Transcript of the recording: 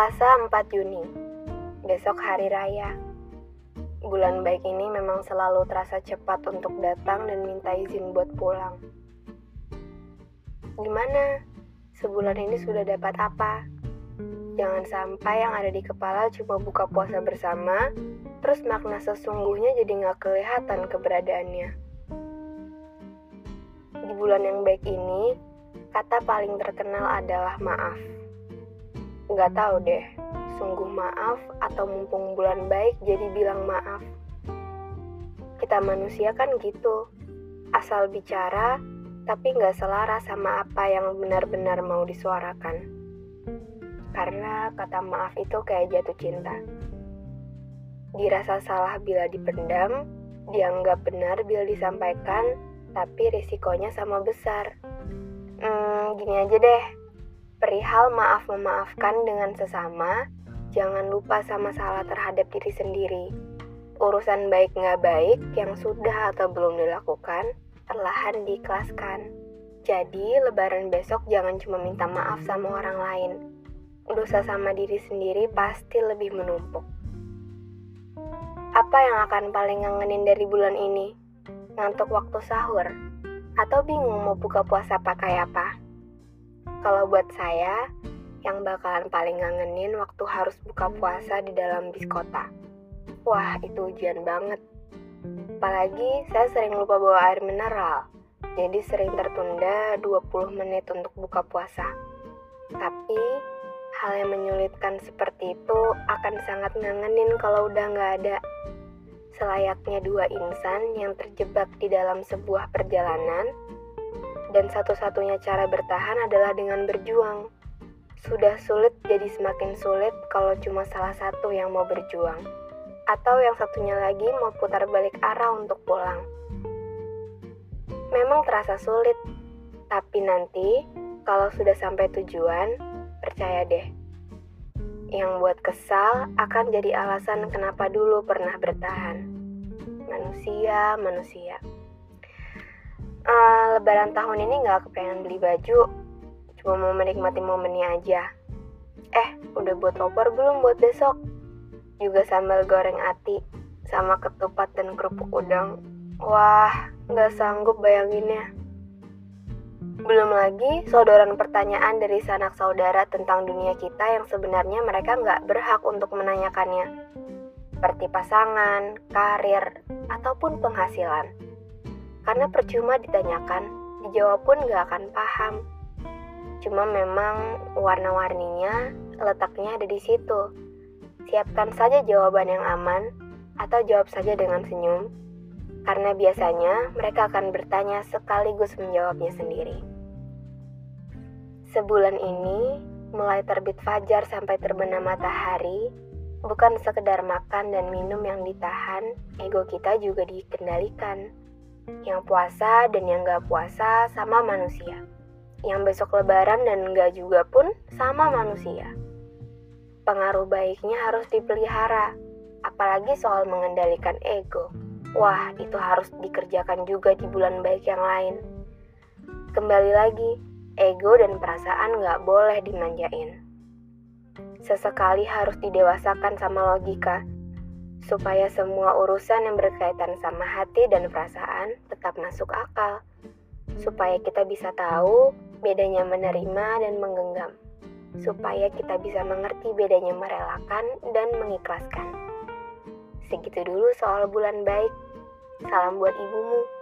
4 Juni. Besok hari raya. Bulan baik ini memang selalu terasa cepat untuk datang dan minta izin buat pulang. Gimana? Sebulan ini sudah dapat apa? Jangan sampai yang ada di kepala cuma buka puasa bersama, terus makna sesungguhnya jadi nggak kelihatan keberadaannya. Di bulan yang baik ini, kata paling terkenal adalah maaf. Nggak tahu deh, sungguh maaf atau mumpung bulan baik jadi bilang maaf. Kita manusia kan gitu, asal bicara tapi nggak selaras sama apa yang benar-benar mau disuarakan. Karena kata maaf itu kayak jatuh cinta. Dirasa salah bila dipendam, dianggap benar bila disampaikan, tapi risikonya sama besar. Hmm, gini aja deh, Perihal maaf memaafkan dengan sesama, jangan lupa sama salah terhadap diri sendiri. Urusan baik nggak baik yang sudah atau belum dilakukan, perlahan diikhlaskan. Jadi, lebaran besok jangan cuma minta maaf sama orang lain. Dosa sama diri sendiri pasti lebih menumpuk. Apa yang akan paling ngangenin dari bulan ini? Ngantuk waktu sahur? Atau bingung mau buka puasa pakai apa? Kalau buat saya, yang bakalan paling ngangenin waktu harus buka puasa di dalam bis kota. Wah, itu ujian banget. Apalagi saya sering lupa bawa air mineral, jadi sering tertunda 20 menit untuk buka puasa. Tapi, hal yang menyulitkan seperti itu akan sangat ngangenin kalau udah nggak ada. Selayaknya dua insan yang terjebak di dalam sebuah perjalanan, dan satu-satunya cara bertahan adalah dengan berjuang. Sudah sulit jadi semakin sulit kalau cuma salah satu yang mau berjuang, atau yang satunya lagi mau putar balik arah untuk pulang. Memang terasa sulit, tapi nanti kalau sudah sampai tujuan, percaya deh, yang buat kesal akan jadi alasan kenapa dulu pernah bertahan. Manusia, manusia lebaran tahun ini gak kepengen beli baju cuma mau menikmati momennya aja. Eh udah buat opor belum buat besok? Juga sambal goreng ati sama ketupat dan kerupuk udang. Wah gak sanggup bayanginnya. Belum lagi sodoran pertanyaan dari sanak saudara tentang dunia kita yang sebenarnya mereka nggak berhak untuk menanyakannya, seperti pasangan, karir, ataupun penghasilan. Karena percuma ditanyakan, dijawab pun gak akan paham. Cuma memang warna-warninya letaknya ada di situ. Siapkan saja jawaban yang aman atau jawab saja dengan senyum. Karena biasanya mereka akan bertanya sekaligus menjawabnya sendiri. Sebulan ini, mulai terbit fajar sampai terbenam matahari, bukan sekedar makan dan minum yang ditahan, ego kita juga dikendalikan. Yang puasa dan yang gak puasa sama manusia. Yang besok lebaran dan gak juga pun sama manusia. Pengaruh baiknya harus dipelihara, apalagi soal mengendalikan ego. Wah, itu harus dikerjakan juga di bulan baik yang lain. Kembali lagi, ego dan perasaan gak boleh dimanjain. Sesekali harus didewasakan sama logika, supaya semua urusan yang berkaitan sama hati dan perasaan tetap masuk akal, supaya kita bisa tahu bedanya menerima dan menggenggam, supaya kita bisa mengerti bedanya merelakan dan mengikhlaskan. Segitu dulu soal bulan baik. Salam buat ibumu.